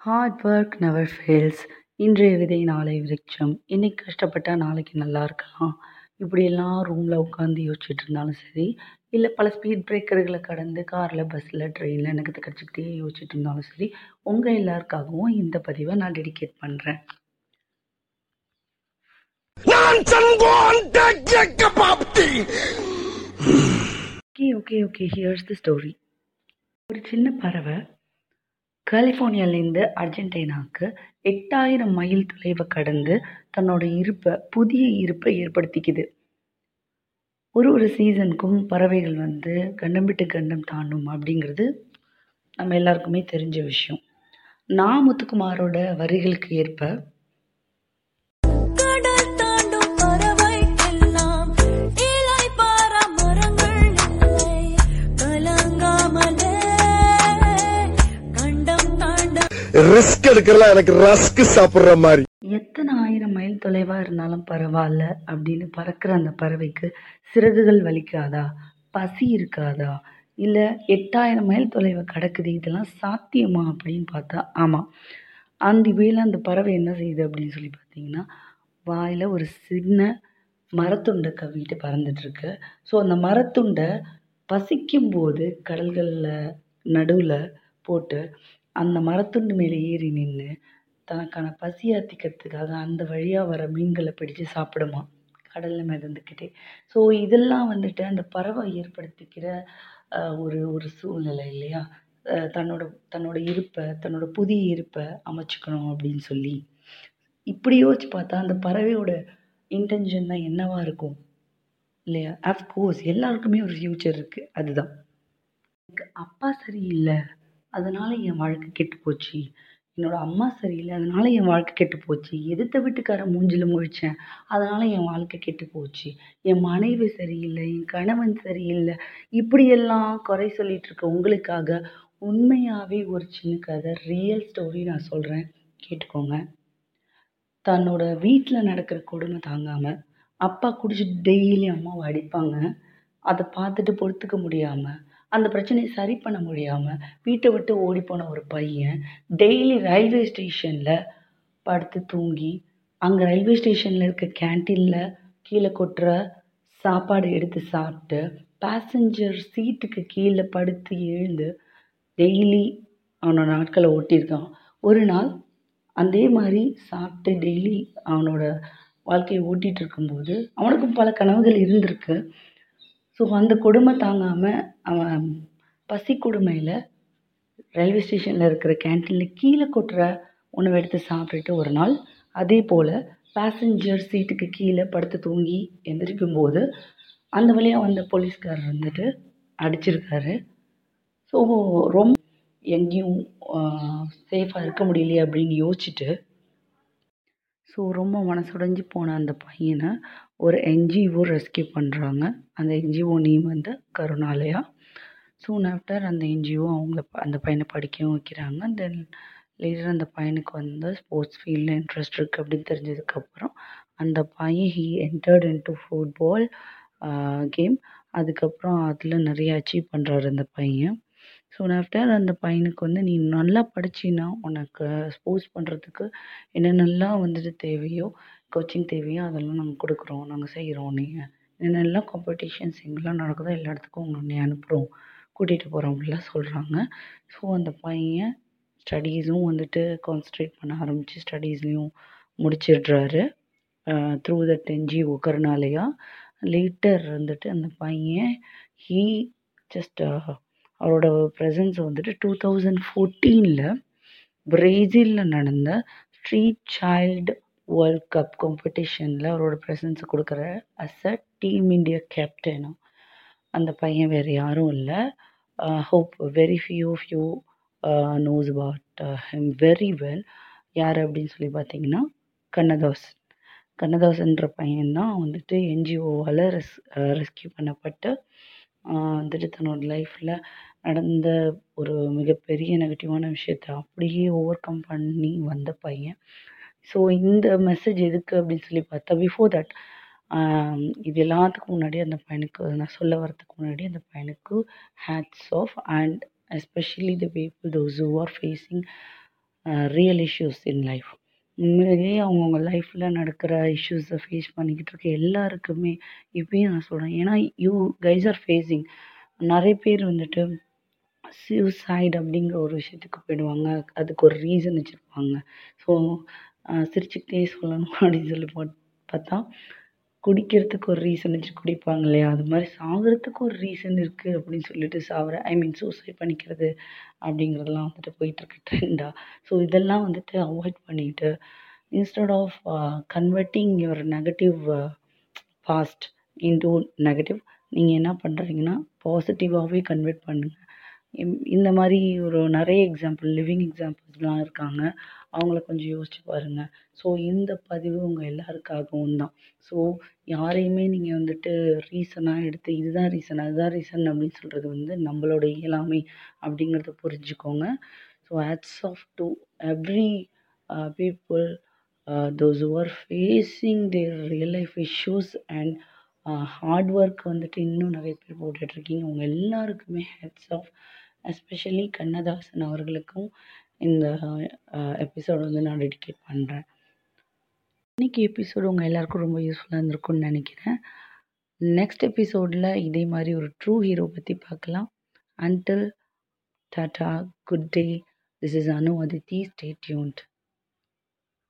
Hard work never fails இன்றைய விதை நாளை விருட்சம். இன்னைக்கு கஷ்டப்பட்டா நாளைக்கு நல்லா இருக்கலாம். இப்படியெல்லாம் ரூமில் உட்காந்து யோசிச்சுட்டு இருந்தாலும் சரி இல்லை பல ஸ்பீட் பிரேக்கர்களை கடந்து காரில் பஸ்ஸில் ட்ரெயினில் நகத்தை கடிச்சிக்கிட்டே யோசிச்சுட்டு இருந்தாலும் சரி உங்கள் எல்லாருக்காகவும் இந்த பதிவை நான் டெடிகேட் பண்ணுறேன் okay okay okay here's the story ஒரு சின்ன பறவை கலிஃபோர்னியாவிலேருந்து அர்ஜென்டினாவுக்கு எட்டாயிரம் மைல் தொலைவை கடந்து தன்னோட இருப்பை புதிய இருப்பை ஏற்படுத்திக்குது. ஒரு ஒரு சீசனுக்கும் பறவைகள் வந்து கண்டம் விட்டு கண்டம் தாண்டும் அப்படிங்கிறது நம்ம எல்லாருக்குமே தெரிஞ்ச விஷயம். நா முத்துக்குமாரோட வரிகளுக்கு ஏற்ப ரிஸ்க் எனக்கு ரஸ்க் சாப்பிடுற மாதிரி. எத்தனை ஆயிரம் மைல் தொலைவாக இருந்தாலும் பரவாயில்ல அப்படின்னு பறக்கிற அந்த பறவைக்கு சிறகுகள் வலிக்காதா? பசி இருக்காதா? இல்லை எட்டாயிரம் மைல் தொலைவை கடக்குது இதெல்லாம் சாத்தியமா அப்படின்னு பார்த்தா ஆமாம் அந்த வேளை அந்த பறவை என்ன செய்யுது அப்படின்னு சொல்லி பார்த்தீங்கன்னா வாயில் ஒரு சின்ன மரத்துண்டை கவிட்டு பறந்துட்டுருக்கு ஸோ அந்த மரத்துண்டை பசிக்கும் போது கடல்களில் நடுவில் போட்டு அந்த மரத்துண்டு மேலே ஏறி நின்று தனக்கான பசி ஆத்திக்கிறதுக்காக அந்த வழியாக வர மீன்களை பிடிச்சு சாப்பிடுமா. கடலில் மிதந்துக்கிட்டே. ஸோ இதெல்லாம் வந்துட்டு அந்த பறவை ஏற்படுத்திக்கிற ஒரு ஒரு சூழ்நிலை இல்லையா? தன்னோட தன்னோட இருப்பை தன்னோட புதிய இருப்பை அமைச்சுக்கணும் அப்படின்னு சொல்லி. இப்படி யோசிச்சு பார்த்தா அந்த பறவையோட இன்டென்ஷன் தான் என்னவாக இருக்கும்? இல்லையா? அஃப்கோர்ஸ் எல்லாருக்குமே ஒரு ஃப்யூச்சர் இருக்குது அதுதான். எனக்கு அப்பா சரியில்லை. அதனால என் வாழ்க்கை கெட்டு போச்சு. என்னோட அம்மா சரியில்லை அதனால என் வாழ்க்கை கெட்டு போச்சு. எதிர்த்த வீட்டுக்காரன் மூஞ்சில முழிச்சேன் அதனால என் வாழ்க்கை கெட்டு போச்சு. என் மனைவி சரியில்லை என் கணவன் சரியில்லை. இப்படியெல்லாம் குறை சொல்லிட்டு இருக்க உங்களுக்காக உண்மையாகவே ஒரு சின்ன கதை ரியல் ஸ்டோரி நான் சொல்கிறேன் கேட்டுக்கோங்க. தன்னோட வீட்டில் நடக்கிற கொடுமை தாங்காமல் அப்பா குடிச்சிட்டு டெய்லி அம்மாவை அடிப்பாங்க. அதை பார்த்துட்டு பொறுத்துக்க முடியாமல் அந்த பிரச்சனையை சரி பண்ண முடியாமல் வீட்டை விட்டு ஓடி போன ஒரு பையன் டெய்லி ரயில்வே ஸ்டேஷனில் படுத்து தூங்கி அங்கே ரயில்வே ஸ்டேஷனில் இருக்க கேன்டீனில் கீழே கொட்டுற சாப்பாடு எடுத்து சாப்பிட்டு பேசஞ்சர் சீட்டுக்கு கீழே படுத்து எழுந்து டெய்லி அவனோட நாட்களை ஓட்டியிருக்கான். ஒரு நாள் அதே மாதிரி சாப்பிட்டு டெய்லி அவனோட வாழ்க்கையை ஓட்டிகிட்டு இருக்கும்போது அவனுக்கும் பல கனவுகள் இருந்திருக்கு. ஸோ அந்த கொடுமை தாங்காமல் அவன் பசி கொடுமையில் ரயில்வே ஸ்டேஷனில் இருக்கிற கேன்டீனில் கீழே கொட்டுற உணவை எடுத்து சாப்பிட்டுட்டு ஒரு நாள் அதே போல் பேசஞ்சர் சீட்டுக்கு கீழே படுத்து தூங்கி எந்திரிக்கும் போது அந்த வழியாக வந்த போலீஸ்காரர் வந்துட்டு அடிச்சிருக்காரு. ஸோ ரொம்ப எங்கேயும் சேஃபாக இருக்க முடியலையே அப்படின்னு யோசிச்சுட்டு ஸோ ரொம்ப மனசுடைஞ்சு போன அந்த பையனை ஒரு என்ஜிஓ ரெஸ்கியூ பண்ணுறாங்க அந்த என்ஜிஓ நேம் வந்து கருணாலயா. சூன் ஆஃப்டர் அந்த என்ஜிஓ அவங்கள ப- அந்த பையனை படிக்கவும் வைக்கிறாங்க. தென் லேட்டர் அந்த பையனுக்கு வந்து ஸ்போர்ட்ஸ் ஃபீல்டில் இன்ட்ரெஸ்ட் இருக்குது அப்படின்னு தெரிஞ்சதுக்கப்புறம் அந்த பையன் he entered into football game அதுக்கப்புறம் அதில் நிறைய அச்சீவ் பண்ணுறாரு அந்த பையன். ஸோ ஆஃப்டர் அந்த பையனுக்கு வந்து நீ நல்லா படிச்சின்னா உனக்கு ஸ்போர்ட்ஸ் பண்ணுறதுக்கு என்னென்னலாம் வந்துட்டு தேவையோ கோச்சிங் தேவையோ அதெல்லாம் நாங்கள் கொடுக்குறோம் நாங்கள் செய்கிறோம் நீங்கள் என்னென்னலாம் காம்படிஷன்ஸ் எங்கெல்லாம் நடக்குதோ எல்லா இடத்துக்கும் உங்களை அனுப்புகிறோம் கூட்டிகிட்டு போகிறோம் அப்படிலாம் சொல்கிறாங்க ஸோ அந்த பையன் ஸ்டடீஸும் வந்துட்டு கான்சன்ட்ரேட் பண்ண ஆரம்பித்து ஸ்டடீஸ்லேயும் முடிச்சிடுறாரு. Through that NGO Karunalaya. Later வந்துட்டு அந்த பையன் ஹீ ஜஸ்ட் அவரோட ப்ரெசன்ஸ் வந்துட்டு டூ தௌசண்ட் ஃபோர்டீனில் பிரேசிலில் நடந்த ஸ்ட்ரீட் சைல்டு வேர்ல்ட் கப் காம்படிஷனில் அவரோட ப்ரெசன்ஸை கொடுக்குற அஸ் அ டீம் இண்டியா கேப்டனும் அந்த பையன் வேறு யாரும் இல்லை. Hope very few few knows about him very well யார் அப்படின்னு சொல்லி பார்த்தீங்கன்னா கண்ணதாசன். கண்ணதாசன்ற பையன்தான் வந்துட்டு என்ஜிஓவால் ரெஸ் ரெஸ்கியூ பண்ணப்பட்டு uh, வந்துட்டு தன்னோட லைஃப்பில் நடந்த ஒரு மிகப்பெரிய நெகட்டிவான விஷயத்த அப்படியே ஓவர் கம் பண்ணி வந்த பையன். ஸோ இந்த மெசேஜ் எதுக்கு அப்படின்னு சொல்லி பார்த்தா பிஃபோர் தட் இது எல்லாத்துக்கும் முன்னாடி அந்த பையனுக்கு நான் சொல்ல வரதுக்கு முன்னாடி அந்த பையனுக்கு hats off and especially the people those who are facing real issues in life உண்மையிலேயே அவங்கவுங்க லைஃப்பில் நடக்கிற இஷ்யூஸை ஃபேஸ் பண்ணிக்கிட்டு இருக்க எல்லாருக்குமே இப்பயும் நான் சொல்கிறேன் ஏன்னா யூ கைஸ் ஆர் ஃபேஸிங் நிறைய பேர் வந்துட்டு சூசைட் அப்படிங்கிற ஒரு விஷயத்துக்கு போயிடுவாங்க. அதுக்கு ஒரு ரீசன் வச்சுருப்பாங்க. ஸோ சிரிச்சுக்கிட்டே சொல்லணும் அப்படின்னு சொல்லி போட் பார்த்தா குடிக்கிறதுக்கு ஒரு ரீசன் வச்சு குடிப்பாங்க இல்லையா? அது மாதிரி சாகிறதுக்கு ஒரு ரீசன் இருக்குது அப்படின்னு சொல்லிட்டு சாகிற ஐ மீன் சூசைட் பண்ணிக்கிறது அப்படிங்கிறதெல்லாம் வந்துட்டு போயிட்டுருக்கு ட்ரெண்டாக ஸோ இதெல்லாம் வந்துட்டு அவாய்ட் பண்ணிட்டு instead of converting your negative past into negative நீங்கள் என்ன பண்ணுறீங்கன்னா பாசிட்டிவாகவே கன்வெர்ட் பண்ணுங்கள் இந்த மாதிரி ஒரு நிறைய எக்ஸாம்பிள் லிவிங் எக்ஸாம்பிள்ஸ்லாம் இருக்காங்க. அவங்கள கொஞ்சம் யோசிச்சு பாருங்கள் ஸோ இந்த பதிவு உங்கள் எல்லாருக்காகவும் தான். ஸோ யாரையுமே நீங்கள் வந்துட்டு ரீசனாக எடுத்து இதுதான் ரீசன் அதுதான் ரீசன் அப்படின்னு சொல்கிறது வந்து நம்மளோட இயலாமை அப்படிங்கிறத புரிஞ்சுக்கோங்க. So hats off to every people those who facing their real life issues and hard work வந்துட்டு இன்னும் நிறைய பேர் போட்டுட்ருக்கீங்க. அவங்க எல்லாருக்குமே ஹெட்ஸ் ஆஃப் எஸ்பெஷலி கண்ணதாசன் அவர்களுக்கும் இந்த எபிசோட் வந்து நான் டெடிகேட் பண்ணுறேன் இன்றைக்கி எபிசோடு உங்கள் எல்லாருக்கும் ரொம்ப யூஸ்ஃபுல்லாக இருந்திருக்கும்னு நினைக்கிறேன். நெக்ஸ்ட் எபிசோடில் இதே மாதிரி ஒரு ட்ரூ ஹீரோ பற்றி பார்க்கலாம். Until tata good day this is Anu Aditi stay tuned